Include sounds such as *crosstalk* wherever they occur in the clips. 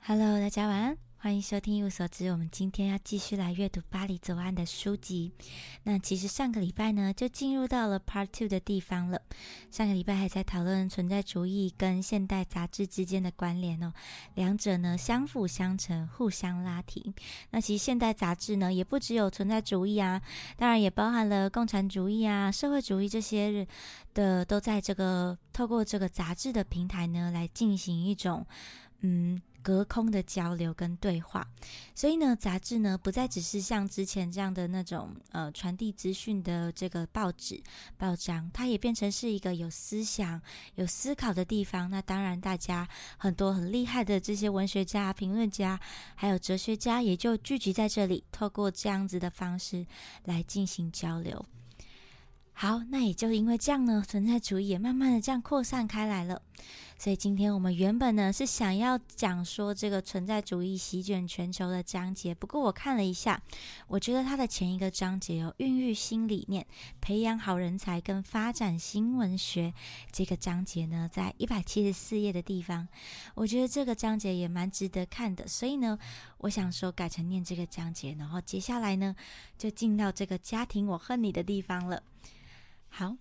Hello，大家晚安，欢迎收听一无所知。我们今天要继续来阅读巴黎左岸的书籍。那其实上个礼拜呢，就进入到了 Part Two 的地方了。上个礼拜还在讨论存在主义跟现代杂志之间的关联哦，两者呢相辅相成，互相拉提。那其实现代杂志呢，也不只有存在主义啊，当然也包含了共产主义啊、社会主义这些的，都在这个透过这个杂志的平台呢，来进行一种嗯。隔空的交流跟对话，所以呢，杂志呢不再只是像之前这样的那种呃传递资讯的这个报纸报章，它也变成是一个有思想、有思考的地方。那当然，大家很多很厉害的这些文学家、评论家，还有哲学家，也就聚集在这里，透过这样子的方式来进行交流。好，那也就因为这样呢，存在主义也慢慢的这样扩散开来了。所以今天我们原本呢是想要讲说这个存在主义席卷全球的章节，不过我看了一下，我觉得它的前一个章节有孕育新理念、培养好人才跟发展新文学这个章节呢，在一百七十四页的地方，我觉得这个章节也蛮值得看的。所以呢，我想说改成念这个章节，然后接下来呢就进到这个家庭我恨你的地方了。好，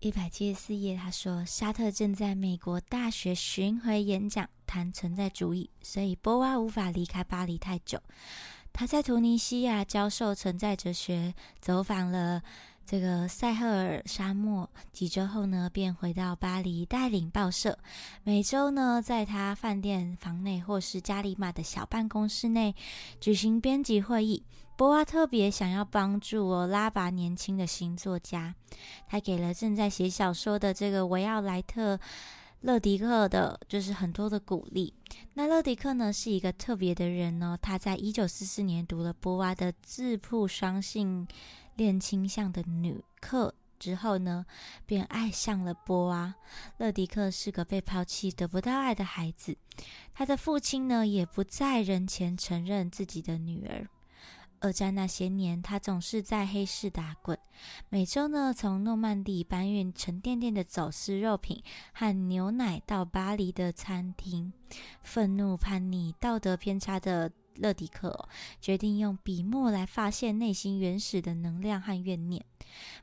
一百七十四页，他说沙特正在美国大学巡回演讲，谈存在主义，所以波娃无法离开巴黎太久。他在图尼西亚教授存在哲学，走访了。这个塞赫尔沙漠几周后呢，便回到巴黎带领报社。每周呢，在他饭店房内或是加里马的小办公室内举行编辑会议。波娃特别想要帮助哦拉拔年轻的新作家，他给了正在写小说的这个维奥莱特勒迪克的，就是很多的鼓励。那勒迪克呢，是一个特别的人呢。他在一九四四年读了波娃的自曝双性。恋倾向的女客之后呢，便爱上了波娃。勒迪克是个被抛弃、得不到爱的孩子。他的父亲呢，也不在人前承认自己的女儿。二战那些年，他总是在黑市打滚，每周呢，从诺曼底搬运沉甸甸的走私肉品和牛奶到巴黎的餐厅。愤怒、叛逆、道德偏差的。勒迪克决定用笔墨来发现内心原始的能量和怨念。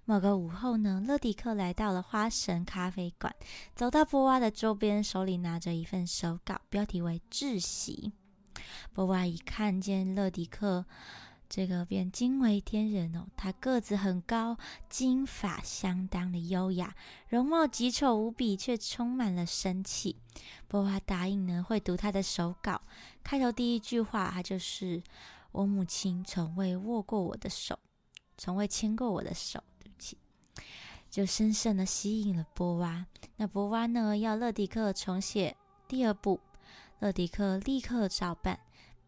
某个午后呢，勒迪克来到了花神咖啡馆，走到波娃的周边，手里拿着一份手稿，标题为“窒息”。波娃一看见勒迪克。这个便惊为天人哦！他个子很高，金发相当的优雅，容貌极丑无比，却充满了生气。波娃答应呢，会读他的手稿。开头第一句话，他就是：“我母亲从未握过我的手，从未牵过我的手。”对不起，就深深的吸引了波娃。那波娃呢，要勒迪克重写第二部，勒迪克立刻照办。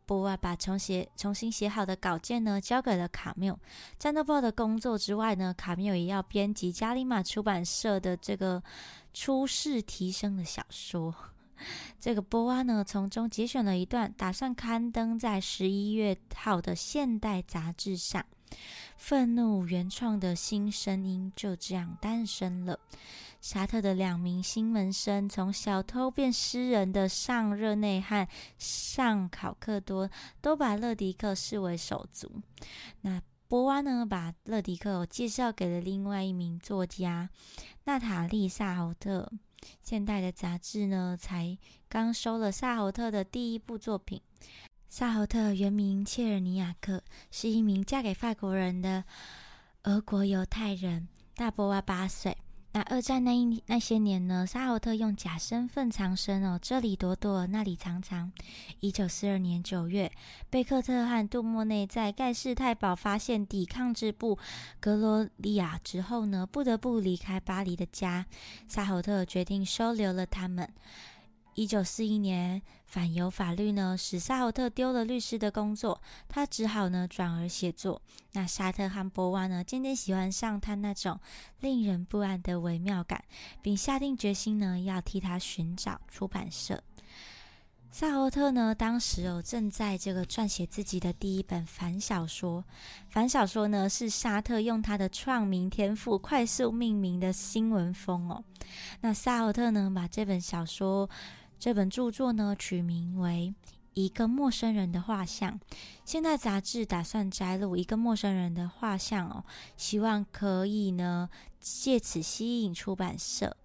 波娃把重写、重新写好的稿件呢，交给了卡缪。战斗报的工作之外呢，卡缪也要编辑加里马出版社的这个出世提升的小说。*laughs* 这个波娃呢，从中节选了一段，打算刊登在十一月号的《现代》杂志上。愤怒原创的新声音就这样诞生了。沙特的两名新门生，从小偷变诗人的上热内和上考克多，都把勒迪克视为手足。那波娃呢，把勒迪克介绍给了另外一名作家娜塔莉萨侯特。现代的杂志呢，才刚收了萨侯特的第一部作品。萨侯特原名切尔尼亚克，是一名嫁给法国人的俄国犹太人。大波娃八岁。那二战那一那些年呢？沙豪特用假身份藏身哦，这里躲躲，那里藏藏。一九四二年九月，贝克特和杜莫内在盖世太保发现抵抗之部格罗利亚之后呢，不得不离开巴黎的家。沙豪特决定收留了他们。一九四一年，反犹法律呢使萨豪特丢了律师的工作，他只好呢转而写作。那沙特和波娃呢渐渐喜欢上他那种令人不安的微妙感，并下定决心呢要替他寻找出版社。萨欧特呢，当时哦正在这个撰写自己的第一本反小说。反小说呢是沙特用他的创名天赋快速命名的新闻风哦。那萨欧特呢把这本小说、这本著作呢取名为《一个陌生人的画像》。现在杂志打算摘录一个陌生人的画像哦，希望可以呢借此吸引出版社。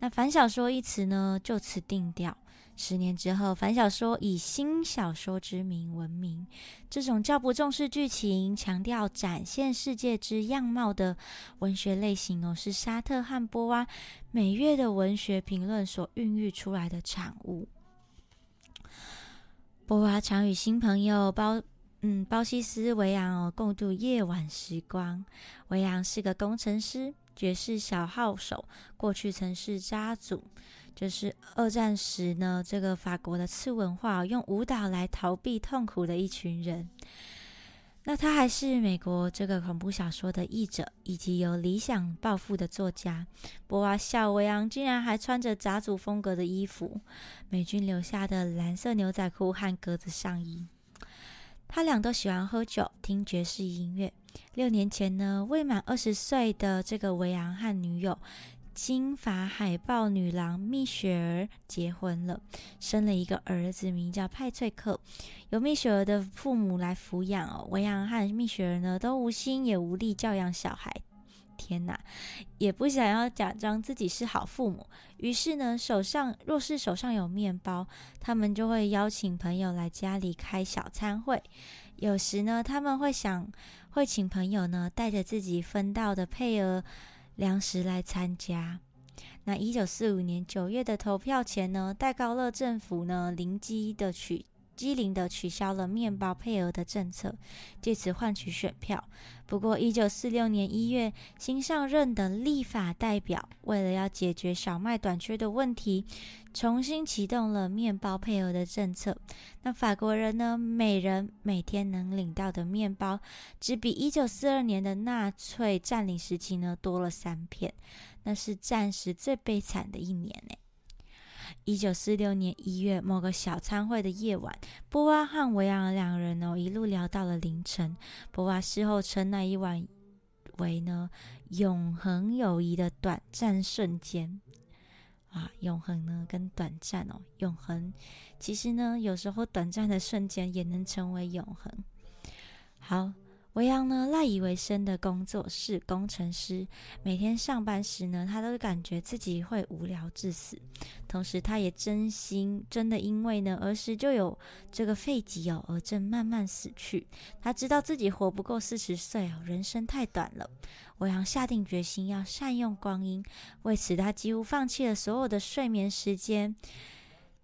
那反小说一词呢就此定调。十年之后，反小说以新小说之名闻名。这种较不重视剧情、强调展现世界之样貌的文学类型哦，是沙特和波娃每月的文学评论所孕育出来的产物。波娃常与新朋友包嗯包西斯维昂哦共度夜晚时光。维昂是个工程师、爵士小号手，过去曾是家族。就是二战时呢，这个法国的次文化用舞蹈来逃避痛苦的一群人。那他还是美国这个恐怖小说的译者，以及有理想抱负的作家。波瓦小维昂竟然还穿着杂族风格的衣服，美军留下的蓝色牛仔裤和格子上衣。他俩都喜欢喝酒，听爵士音乐。六年前呢，未满二十岁的这个维昂和女友。金发海豹女郎蜜雪儿结婚了，生了一个儿子，名叫派翠克，由蜜雪儿的父母来抚养哦。维昂和蜜雪儿呢，都无心也无力教养小孩。天哪，也不想要假装自己是好父母。于是呢，手上若是手上有面包，他们就会邀请朋友来家里开小餐会。有时呢，他们会想会请朋友呢，带着自己分到的配额。粮食来参加。那一九四五年九月的投票前呢，戴高乐政府呢灵机的取机灵的取消了面包配额的政策，借此换取选票。不过一九四六年一月，新上任的立法代表为了要解决小麦短缺的问题，重新启动了面包配额的政策。那法国人呢，每人每天能领到的面包，只比一九四二年的纳粹占领时期呢多了三片。那是战时最悲惨的一年呢。一九四六年一月某个小餐会的夜晚，波娃和维昂两人哦一路聊到了凌晨。波娃事后称那一晚为呢永恒友谊的短暂瞬间啊，永恒呢跟短暂哦，永恒其实呢有时候短暂的瞬间也能成为永恒。好。维扬呢，赖以为生的工作是工程师。每天上班时呢，他都感觉自己会无聊致死。同时，他也真心真的因为呢儿时就有这个肺疾哦，而正慢慢死去。他知道自己活不够四十岁哦，人生太短了。维扬下定决心要善用光阴，为此他几乎放弃了所有的睡眠时间。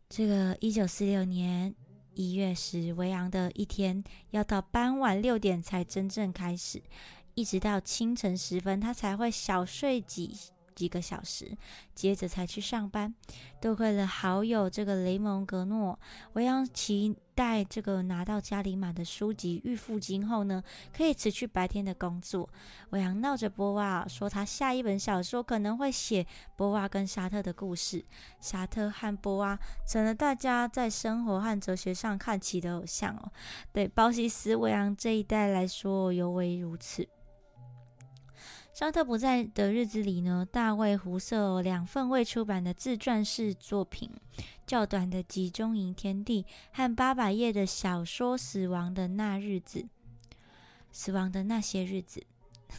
这个一九四六年。一月十，维昂的一天要到傍晚六点才真正开始，一直到清晨时分，他才会小睡几。几个小时，接着才去上班。多亏了好友这个雷蒙格诺，维扬期待这个拿到加里买的书籍预付金后呢，可以辞去白天的工作。维扬闹着波娃说，他下一本小说可能会写波娃跟沙特的故事。沙特和波娃成了大家在生活和哲学上看齐的偶像哦。对包西斯维扬这一代来说，尤为如此。沙特不在的日子里呢，大卫胡瑟两份未出版的自传式作品，较短的《集中营天地》和八百页的小说《死亡的那日子》，死亡的那些日子，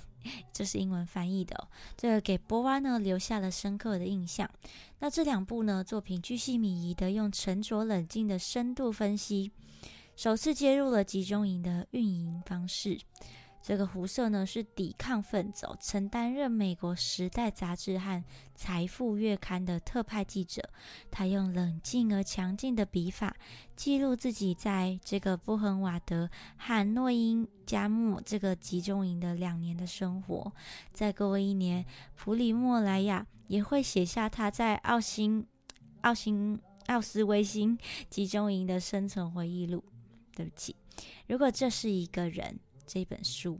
*laughs* 这是英文翻译的。这个给波娃呢留下了深刻的印象。那这两部呢作品，巨细靡遗的用沉着冷静的深度分析，首次揭入了集中营的运营方式。这个胡瑟呢是抵抗分子，曾担任美国《时代》杂志和《财富》月刊的特派记者。他用冷静而强劲的笔法，记录自己在这个布亨瓦德和诺因加莫这个集中营的两年的生活。再过一年，普里莫莱亚也会写下他在奥辛奥辛奥斯维辛集中营的生存回忆录。对不起，如果这是一个人。这本书，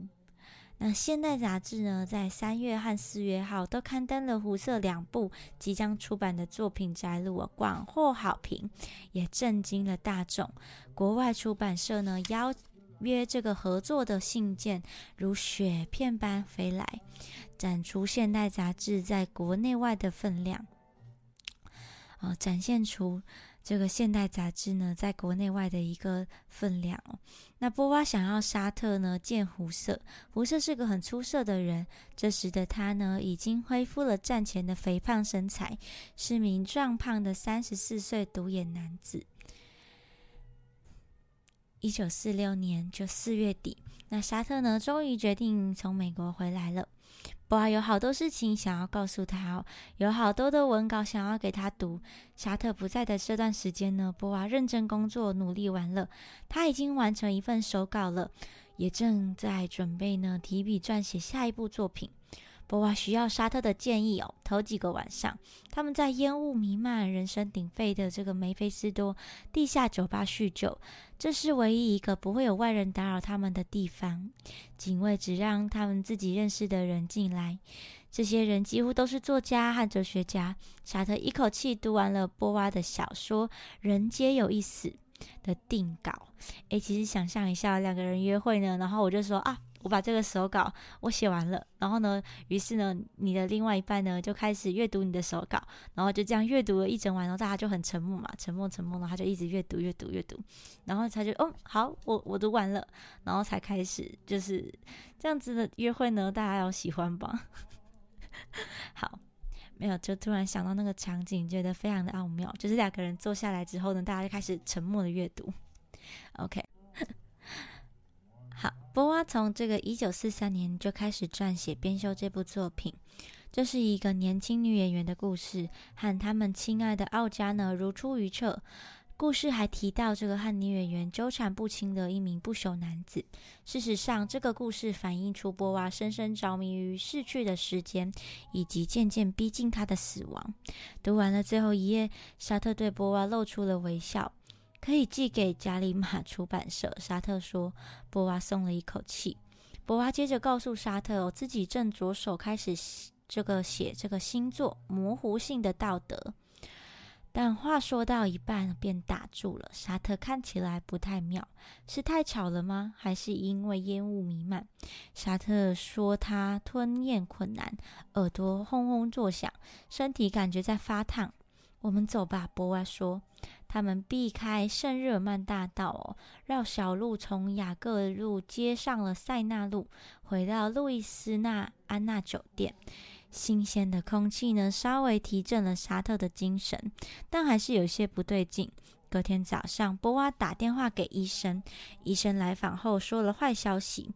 那《现代》杂志呢，在三月和四月号都刊登了胡色两部即将出版的作品摘录，广获好评，也震惊了大众。国外出版社呢邀约这个合作的信件如雪片般飞来，展出《现代》杂志在国内外的分量，啊，展现出。这个现代杂志呢，在国内外的一个分量哦。那波娃想要沙特呢见胡色，胡色是个很出色的人。这时的他呢，已经恢复了战前的肥胖身材，是名壮胖的三十四岁独眼男子。一九四六年就四月底，那沙特呢，终于决定从美国回来了。波娃有好多事情想要告诉他哦，有好多的文稿想要给他读。沙特不在的这段时间呢，波娃认真工作，努力完了，他已经完成一份手稿了，也正在准备呢提笔撰写下一部作品。波娃需要沙特的建议哦。头几个晚上，他们在烟雾弥漫、人声鼎沸的这个梅菲斯多地下酒吧叙旧。这是唯一一个不会有外人打扰他们的地方。警卫只让他们自己认识的人进来。这些人几乎都是作家和哲学家。沙特一口气读完了波娃的小说《人皆有一死》的定稿。诶，其实想象一下，两个人约会呢，然后我就说啊。我把这个手稿我写完了，然后呢，于是呢，你的另外一半呢就开始阅读你的手稿，然后就这样阅读了一整晚，然后大家就很沉默嘛，沉默沉默，然后他就一直阅读阅读阅读，然后他就哦好，我我读完了，然后才开始就是这样子的约会呢，大家要喜欢吧？*laughs* 好，没有，就突然想到那个场景，觉得非常的奥妙，就是两个人坐下来之后呢，大家就开始沉默的阅读，OK。波娃从这个一九四三年就开始撰写编修这部作品。这是一个年轻女演员的故事，和他们亲爱的奥加呢如出一辙。故事还提到这个和女演员纠缠不清的一名不朽男子。事实上，这个故事反映出波娃深深着迷于逝去的时间，以及渐渐逼近他的死亡。读完了最后一页，沙特对波娃露出了微笑。可以寄给加里马出版社。沙特说：“波娃松了一口气。”波娃接着告诉沙特：“我自己正着手开始这个写这个星座模糊性的道德。”但话说到一半便打住了。沙特看起来不太妙，是太吵了吗？还是因为烟雾弥漫？沙特说他吞咽困难，耳朵轰轰作响，身体感觉在发烫。我们走吧，波娃说。他们避开圣日耳曼大道，哦，绕小路从雅各路接上了塞纳路，回到路易斯纳安娜酒店。新鲜的空气呢，稍微提振了沙特的精神，但还是有些不对劲。隔天早上，波娃打电话给医生，医生来访后说了坏消息，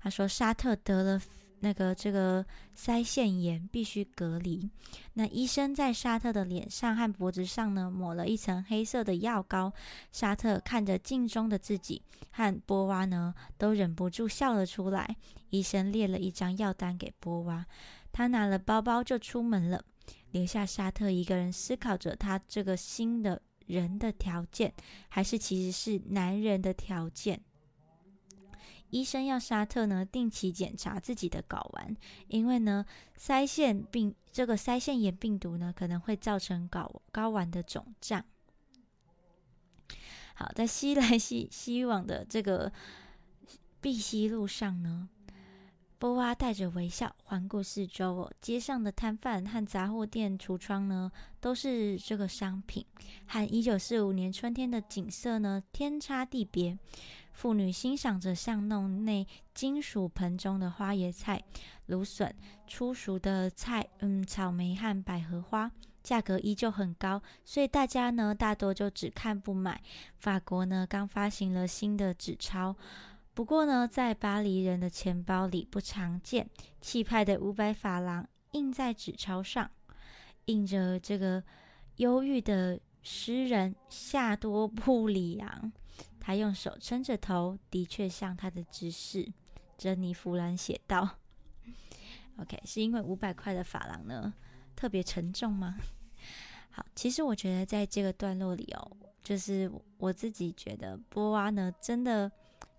他说沙特得了。那个这个腮腺炎必须隔离。那医生在沙特的脸上和脖子上呢抹了一层黑色的药膏。沙特看着镜中的自己和波娃呢，都忍不住笑了出来。医生列了一张药单给波娃，他拿了包包就出门了，留下沙特一个人思考着他这个新的人的条件，还是其实是男人的条件。医生要沙特呢定期检查自己的睾丸，因为呢腮腺病这个腮腺炎病毒呢可能会造成睾睾丸的肿胀。好，在西来西西往的这个碧溪路上呢，波娃带着微笑环顾四周，街上的摊贩和杂货店橱窗呢都是这个商品，和一九四五年春天的景色呢天差地别。妇女欣赏着巷弄内金属盆中的花椰菜、芦笋、初熟的菜，嗯，草莓和百合花，价格依旧很高，所以大家呢大多就只看不买。法国呢刚发行了新的纸钞，不过呢在巴黎人的钱包里不常见。气派的五百法郎印在纸钞上，印着这个忧郁的诗人夏多布里昂。他用手撑着头，的确像他的姿势。珍妮弗兰写道：“OK，是因为五百块的法郎呢特别沉重吗？” *laughs* 好，其实我觉得在这个段落里哦，就是我自己觉得波娃呢真的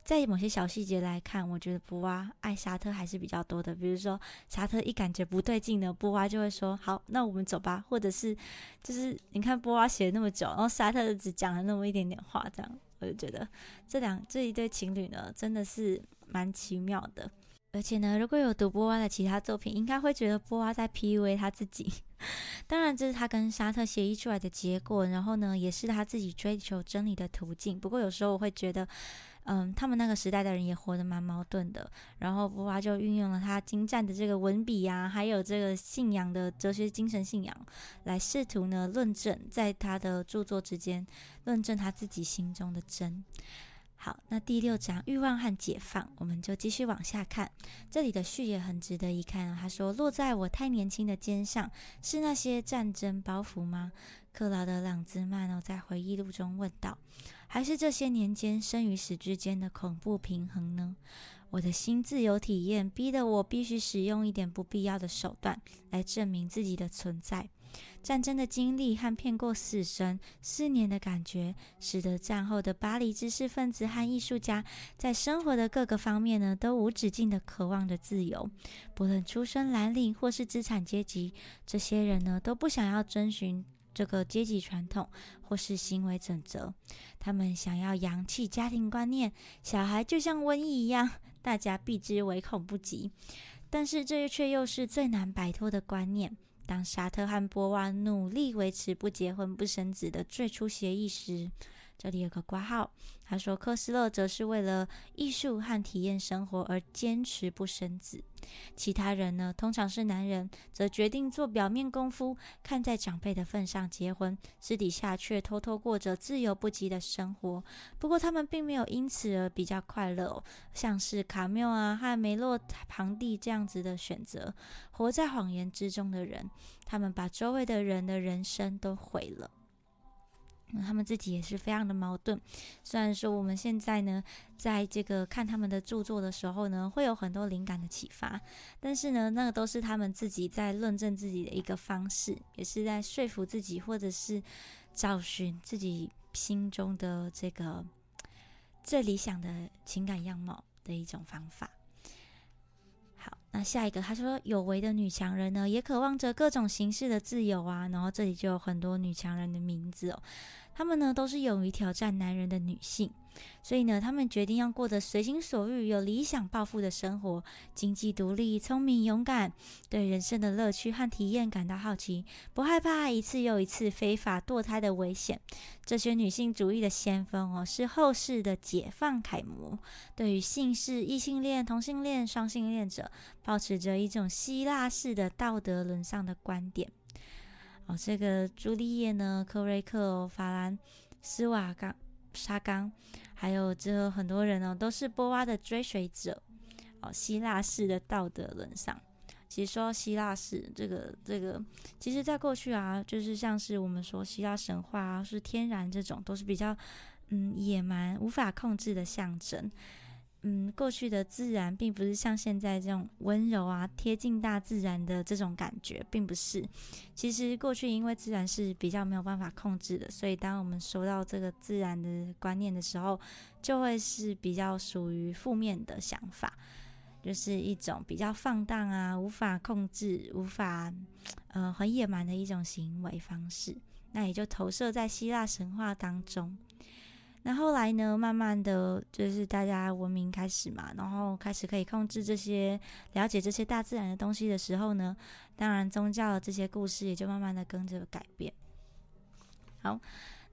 在某些小细节来看，我觉得波娃爱沙特还是比较多的。比如说，沙特一感觉不对劲呢，波娃就会说：“好，那我们走吧。”或者是，就是你看波娃写了那么久，然后沙特只讲了那么一点点话，这样我就觉得这两这一对情侣呢，真的是蛮奇妙的。而且呢，如果有读波娃的其他作品，应该会觉得波娃在 PUA 他自己。*laughs* 当然，这是他跟沙特协议出来的结果，然后呢，也是他自己追求真理的途径。不过有时候我会觉得。嗯，他们那个时代的人也活得蛮矛盾的。然后波娃就运用了他精湛的这个文笔呀，还有这个信仰的哲学精神信仰，来试图呢论证在他的著作之间论证他自己心中的真。好，那第六章欲望和解放，我们就继续往下看。这里的序也很值得一看啊。他说：“落在我太年轻的肩上，是那些战争包袱吗？”克劳德·朗兹曼哦，在回忆录中问道：“还是这些年间生与死之间的恐怖平衡呢？”我的新自由体验逼得我必须使用一点不必要的手段来证明自己的存在。战争的经历和骗过死神四年的感觉，使得战后的巴黎知识分子和艺术家在生活的各个方面呢，都无止境的渴望着自由。不论出身蓝领或是资产阶级，这些人呢，都不想要遵循。这个阶级传统或是行为准则，他们想要扬弃家庭观念，小孩就像瘟疫一样，大家避之唯恐不及。但是这却又是最难摆脱的观念。当沙特和波娃努力维持不结婚不生子的最初协议时，这里有个挂号，他说科斯勒则是为了艺术和体验生活而坚持不生子。其他人呢，通常是男人，则决定做表面功夫，看在长辈的份上结婚，私底下却偷偷过着自由不羁的生活。不过他们并没有因此而比较快乐，像是卡缪啊和梅洛庞蒂这样子的选择，活在谎言之中的人，他们把周围的人的人生都毁了。他们自己也是非常的矛盾。虽然说我们现在呢，在这个看他们的著作的时候呢，会有很多灵感的启发，但是呢，那个都是他们自己在论证自己的一个方式，也是在说服自己，或者是找寻自己心中的这个最理想的情感样貌的一种方法。好，那下一个他说，有为的女强人呢，也渴望着各种形式的自由啊。然后这里就有很多女强人的名字哦。她们呢，都是勇于挑战男人的女性。所以呢，他们决定要过得随心所欲、有理想抱负的生活，经济独立、聪明勇敢，对人生的乐趣和体验感到好奇，不害怕一次又一次非法堕胎的危险。这些女性主义的先锋哦，是后世的解放楷模。对于性事、异性恋、同性恋、双性恋者，保持着一种希腊式的道德沦丧的观点。哦，这个朱丽叶呢，科瑞克、法兰斯瓦冈。沙冈，还有这很多人呢，都是波娃的追随者哦。希腊式的道德沦丧，其实说希腊式这个这个，其实在过去啊，就是像是我们说希腊神话啊，是天然这种，都是比较嗯野蛮、无法控制的象征。嗯，过去的自然并不是像现在这种温柔啊、贴近大自然的这种感觉，并不是。其实过去因为自然是比较没有办法控制的，所以当我们说到这个自然的观念的时候，就会是比较属于负面的想法，就是一种比较放荡啊、无法控制、无法呃很野蛮的一种行为方式。那也就投射在希腊神话当中。那后来呢？慢慢的就是大家文明开始嘛，然后开始可以控制这些、了解这些大自然的东西的时候呢，当然宗教的这些故事也就慢慢的跟着改变。好，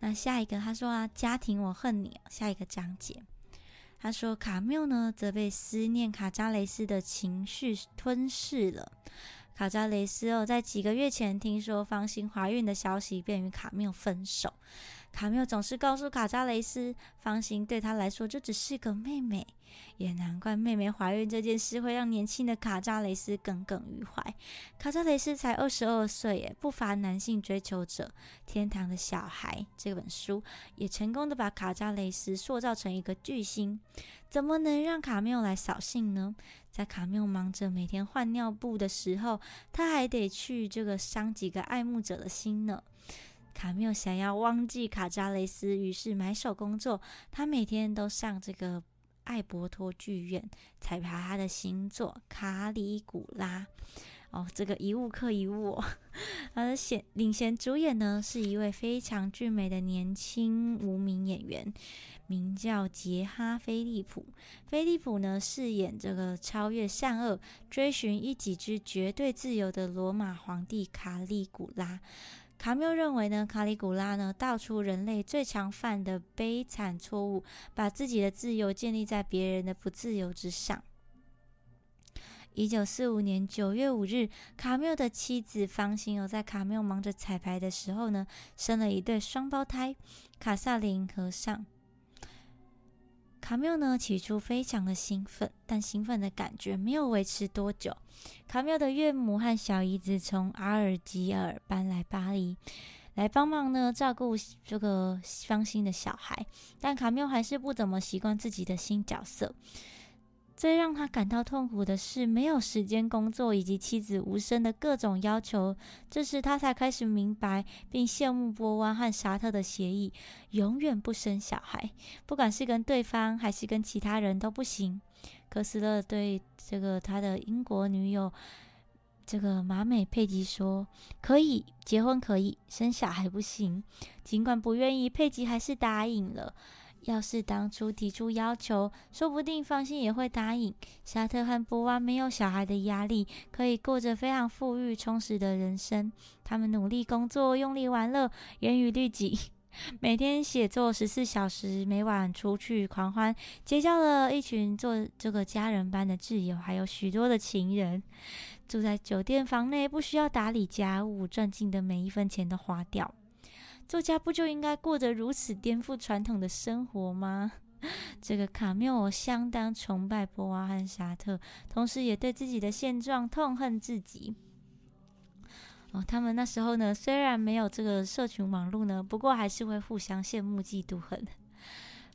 那下一个他说啊，家庭我恨你。下一个章节，他说卡缪呢则被思念卡扎雷斯的情绪吞噬了。卡扎雷斯哦，在几个月前听说芳心怀孕的消息，便与卡缪分手。卡缪总是告诉卡扎雷斯，芳心对他来说就只是个妹妹，也难怪妹妹怀孕这件事会让年轻的卡扎雷斯耿耿于怀。卡扎雷斯才二十二岁，耶，不乏男性追求者。《天堂的小孩》这本书也成功的把卡扎雷斯塑造成一个巨星，怎么能让卡缪来扫兴呢？在卡缪忙着每天换尿布的时候，他还得去这个伤几个爱慕者的心呢。卡缪想要忘记卡扎雷斯，于是埋首工作。他每天都上这个艾伯托剧院彩排他的新作《卡里古拉》。哦，这个一物克一物，*laughs* 而显领衔主演呢是一位非常俊美的年轻无名演员，名叫杰哈·菲利普。菲利普呢饰演这个超越善恶、追寻一己之绝对自由的罗马皇帝卡里古拉。卡缪认为呢，卡里古拉呢道出人类最常犯的悲惨错误，把自己的自由建立在别人的不自由之上。一九四五年九月五日，卡缪的妻子方心哦，在卡缪忙着彩排的时候呢，生了一对双胞胎卡萨琳和尚。卡缪呢，起初非常的兴奋，但兴奋的感觉没有维持多久。卡缪的岳母和小姨子从阿尔及尔搬来巴黎，来帮忙呢照顾这个伤心的小孩，但卡缪还是不怎么习惯自己的新角色。最让他感到痛苦的是，没有时间工作，以及妻子无声的各种要求。这时，他才开始明白并羡慕波湾和沙特的协议：永远不生小孩，不管是跟对方还是跟其他人都不行。科斯勒对这个他的英国女友，这个马美佩吉说：“可以结婚，可以生小孩，不行。”尽管不愿意，佩吉还是答应了。要是当初提出要求，说不定方心也会答应。沙特和波娃没有小孩的压力，可以过着非常富裕充实的人生。他们努力工作，用力玩乐，严于律己，每天写作十四小时，每晚出去狂欢，结交了一群做这个家人般的挚友，还有许多的情人。住在酒店房内，不需要打理家务，赚进的每一分钱都花掉。作家不就应该过着如此颠覆传统的生活吗？*laughs* 这个卡缪，我相当崇拜波娃和沙特，同时也对自己的现状痛恨至极。哦，他们那时候呢，虽然没有这个社群网络呢，不过还是会互相羡慕、嫉妒、恨。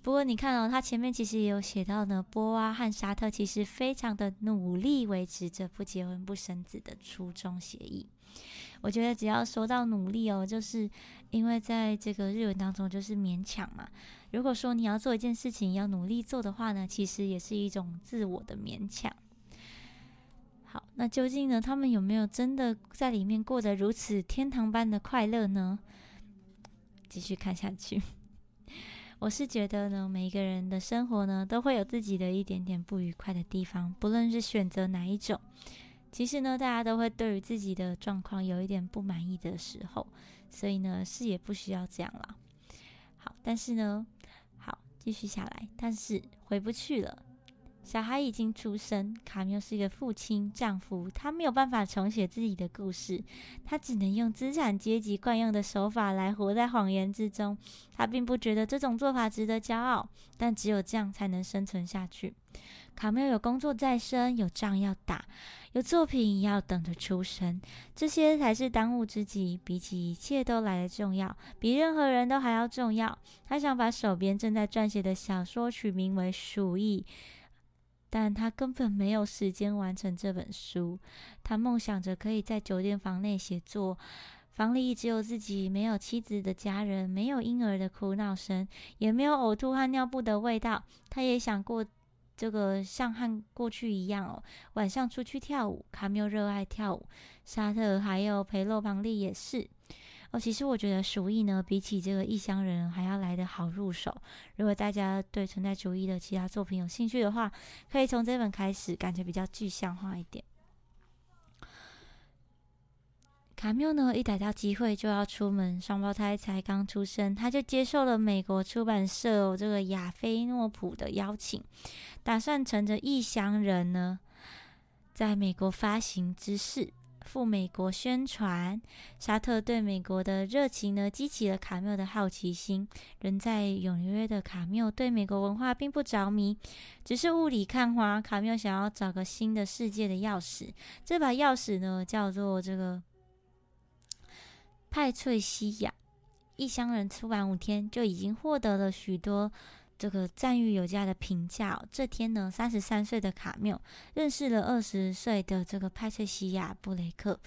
不过你看哦，他前面其实也有写到呢，波娃和沙特其实非常的努力维持着不结婚不生子的初衷协议。我觉得只要说到努力哦，就是因为在这个日文当中就是勉强嘛。如果说你要做一件事情要努力做的话呢，其实也是一种自我的勉强。好，那究竟呢，他们有没有真的在里面过得如此天堂般的快乐呢？继续看下去，我是觉得呢，每一个人的生活呢，都会有自己的一点点不愉快的地方，不论是选择哪一种。其实呢，大家都会对于自己的状况有一点不满意的时候，所以呢，是也不需要这样了。好，但是呢，好继续下来，但是回不去了。小孩已经出生，卡缪是一个父亲、丈夫，他没有办法重写自己的故事，他只能用资产阶级惯用的手法来活在谎言之中。他并不觉得这种做法值得骄傲，但只有这样才能生存下去。卡缪有工作在身，有仗要打，有作品要等着出生，这些才是当务之急，比起一切都来得重要，比任何人都还要重要。他想把手边正在撰写的小说取名为《鼠疫》。但他根本没有时间完成这本书。他梦想着可以在酒店房内写作，房里只有自己，没有妻子的家人，没有婴儿的哭闹声，也没有呕吐和尿布的味道。他也想过这个像和过去一样哦，晚上出去跳舞。卡缪热爱跳舞，沙特还有培洛庞利也是。其实我觉得《鼠疫》呢，比起这个《异乡人》还要来得好入手。如果大家对存在主义的其他作品有兴趣的话，可以从这本开始，感觉比较具象化一点。卡缪呢，一逮到机会就要出门，双胞胎才刚出生，他就接受了美国出版社这个亚菲诺普的邀请，打算乘着《异乡人》呢，在美国发行之事。赴美国宣传，沙特对美国的热情呢，激起了卡缪的好奇心。人在纽约的卡缪对美国文化并不着迷，只是雾里看花。卡缪想要找个新的世界的钥匙，这把钥匙呢，叫做这个派翠西亚。异乡人出版五天，就已经获得了许多。这个赞誉有加的评价。这天呢，三十三岁的卡缪认识了二十岁的这个派翠西亚·布雷克。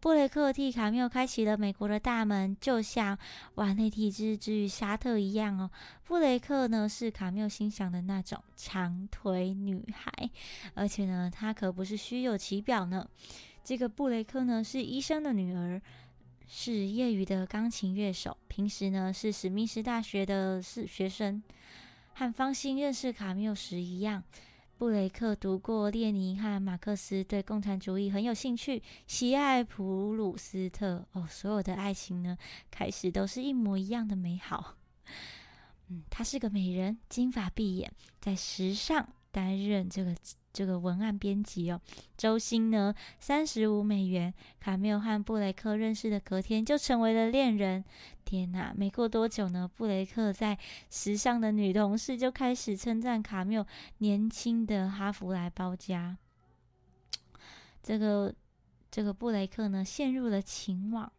布雷克替卡缪开启了美国的大门，就像瓦内蒂之之于沙特一样哦。布雷克呢是卡缪心想的那种长腿女孩，而且呢，她可不是虚有其表呢。这个布雷克呢是医生的女儿，是业余的钢琴乐手，平时呢是史密斯大学的是学生。和方兴认识卡缪时一样。布雷克读过列宁和马克思，对共产主义很有兴趣，喜爱普鲁斯特。哦，所有的爱情呢，开始都是一模一样的美好。嗯，她是个美人，金发碧眼，在时尚担任这个。这个文案编辑哦，周薪呢三十五美元。卡缪和布雷克认识的隔天就成为了恋人。天哪，没过多久呢，布雷克在时尚的女同事就开始称赞卡缪年轻的哈弗莱包家。这个这个布雷克呢陷入了情网。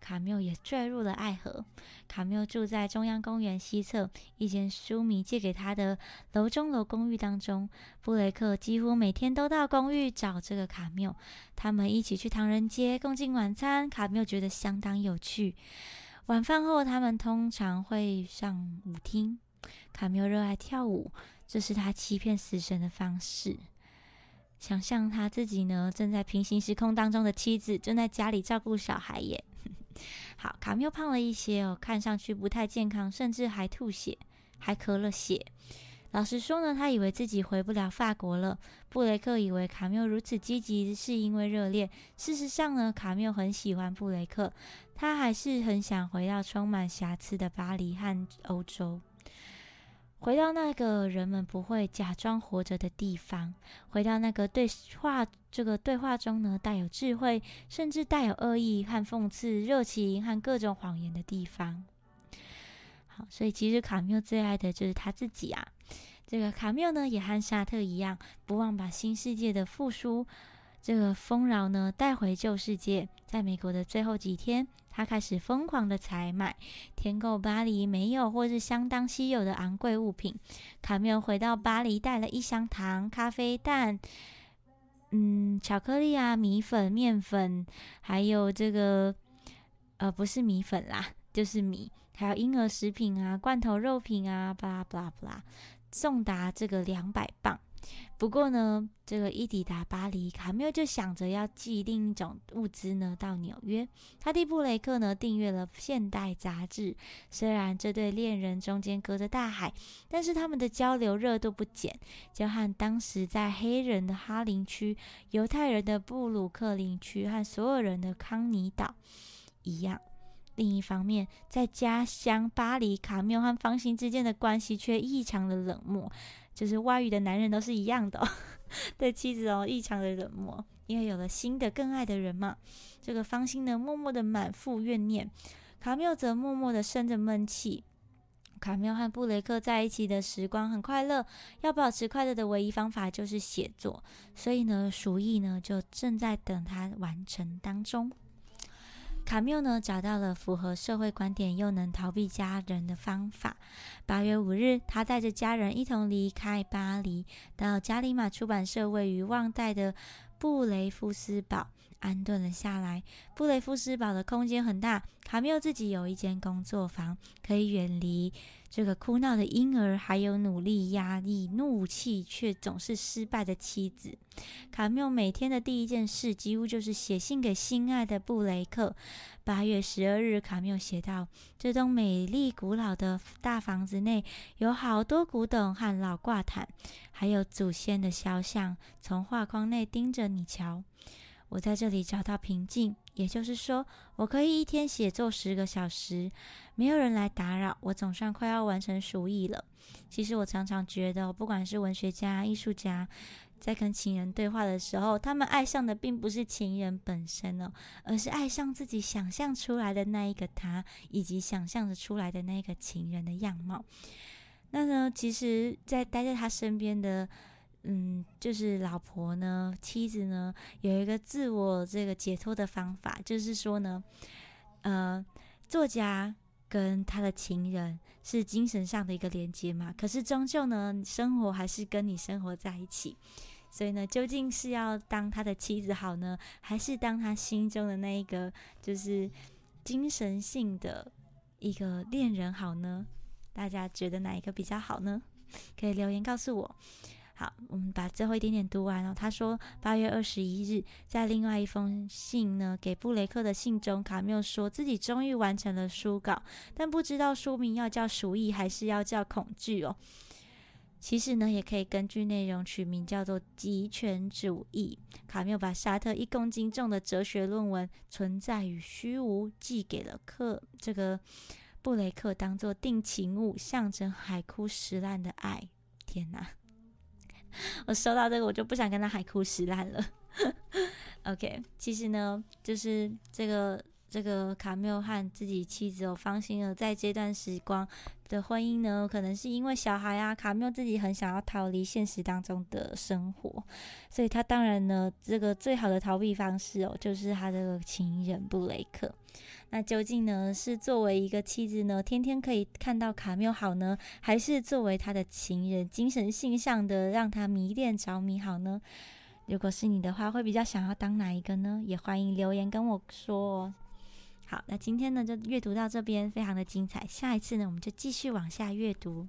卡缪也坠入了爱河。卡缪住在中央公园西侧一间书迷借给他的楼中楼公寓当中。布雷克几乎每天都到公寓找这个卡缪，他们一起去唐人街共进晚餐。卡缪觉得相当有趣。晚饭后，他们通常会上舞厅。卡缪热爱跳舞，这是他欺骗死神的方式。想象他自己呢，正在平行时空当中的妻子正在家里照顾小孩耶。好，卡缪胖了一些哦，看上去不太健康，甚至还吐血，还咳了血。老实说呢，他以为自己回不了法国了。布雷克以为卡缪如此积极是因为热恋，事实上呢，卡缪很喜欢布雷克，他还是很想回到充满瑕疵的巴黎和欧洲。回到那个人们不会假装活着的地方，回到那个对话这个对话中呢带有智慧，甚至带有恶意和讽刺、热情和各种谎言的地方。好，所以其实卡缪最爱的就是他自己啊。这个卡缪呢，也和沙特一样，不忘把新世界的复苏这个丰饶呢带回旧世界。在美国的最后几天。他开始疯狂的采买，添购巴黎没有或是相当稀有的昂贵物品。卡缪回到巴黎，带了一箱糖、咖啡、蛋，嗯，巧克力啊，米粉、面粉，还有这个，呃，不是米粉啦，就是米，还有婴儿食品啊，罐头肉品啊，巴拉巴拉巴拉，送达这个两百磅。不过呢，这个伊抵达巴黎，卡缪就想着要寄另一种物资呢到纽约。他替布雷克呢订阅了《现代》杂志。虽然这对恋人中间隔着大海，但是他们的交流热度不减，就和当时在黑人的哈林区、犹太人的布鲁克林区和所有人的康尼岛一样。另一方面，在家乡巴黎，卡缪和方兴之间的关系却异常的冷漠。就是外遇的男人都是一样的，*laughs* 对妻子哦异常的冷漠，因为有了新的更爱的人嘛。这个方心呢，默默的满腹怨念，卡缪则默默的生着闷气。卡缪和布雷克在一起的时光很快乐，要保持快乐的唯一方法就是写作，所以呢，鼠疫呢就正在等他完成当中。卡缪呢找到了符合社会观点又能逃避家人的方法。八月五日，他带着家人一同离开巴黎，到加里马出版社位于旺代的布雷夫斯堡安顿了下来。布雷夫斯堡的空间很大，卡缪自己有一间工作房，可以远离。这个哭闹的婴儿，还有努力压抑怒气却总是失败的妻子，卡缪每天的第一件事几乎就是写信给心爱的布雷克。八月十二日，卡缪写道：“这栋美丽古老的大房子内有好多古董和老挂毯，还有祖先的肖像，从画框内盯着你瞧。我在这里找到平静，也就是说，我可以一天写作十个小时。”没有人来打扰，我总算快要完成书艺了。其实我常常觉得，不管是文学家、艺术家，在跟情人对话的时候，他们爱上的并不是情人本身哦，而是爱上自己想象出来的那一个他，以及想象着出来的那个情人的样貌。那呢，其实，在待在他身边的，嗯，就是老婆呢、妻子呢，有一个自我这个解脱的方法，就是说呢，呃，作家。跟他的情人是精神上的一个连接嘛？可是终究呢，生活还是跟你生活在一起。所以呢，究竟是要当他的妻子好呢，还是当他心中的那一个就是精神性的一个恋人好呢？大家觉得哪一个比较好呢？可以留言告诉我。好，我们把最后一点点读完了。他说，八月二十一日，在另外一封信呢，给布雷克的信中，卡缪说自己终于完成了书稿，但不知道书名要叫《鼠疫》还是要叫《恐惧》哦。其实呢，也可以根据内容取名叫做《极权主义》。卡缪把沙特一公斤重的哲学论文《存在与虚无》寄给了克这个布雷克，当做定情物，象征海枯石烂的爱。天哪！*laughs* 我收到这个，我就不想跟他海枯石烂了。*laughs* OK，其实呢，就是这个这个卡缪和自己妻子哦，芳心儿在这段时光的婚姻呢，可能是因为小孩啊，卡缪自己很想要逃离现实当中的生活，所以他当然呢，这个最好的逃避方式哦，就是他的情人布雷克。那究竟呢，是作为一个妻子呢，天天可以看到卡缪好呢，还是作为他的情人，精神性上的让他迷恋着迷好呢？如果是你的话，会比较想要当哪一个呢？也欢迎留言跟我说哦。好，那今天呢就阅读到这边，非常的精彩。下一次呢，我们就继续往下阅读。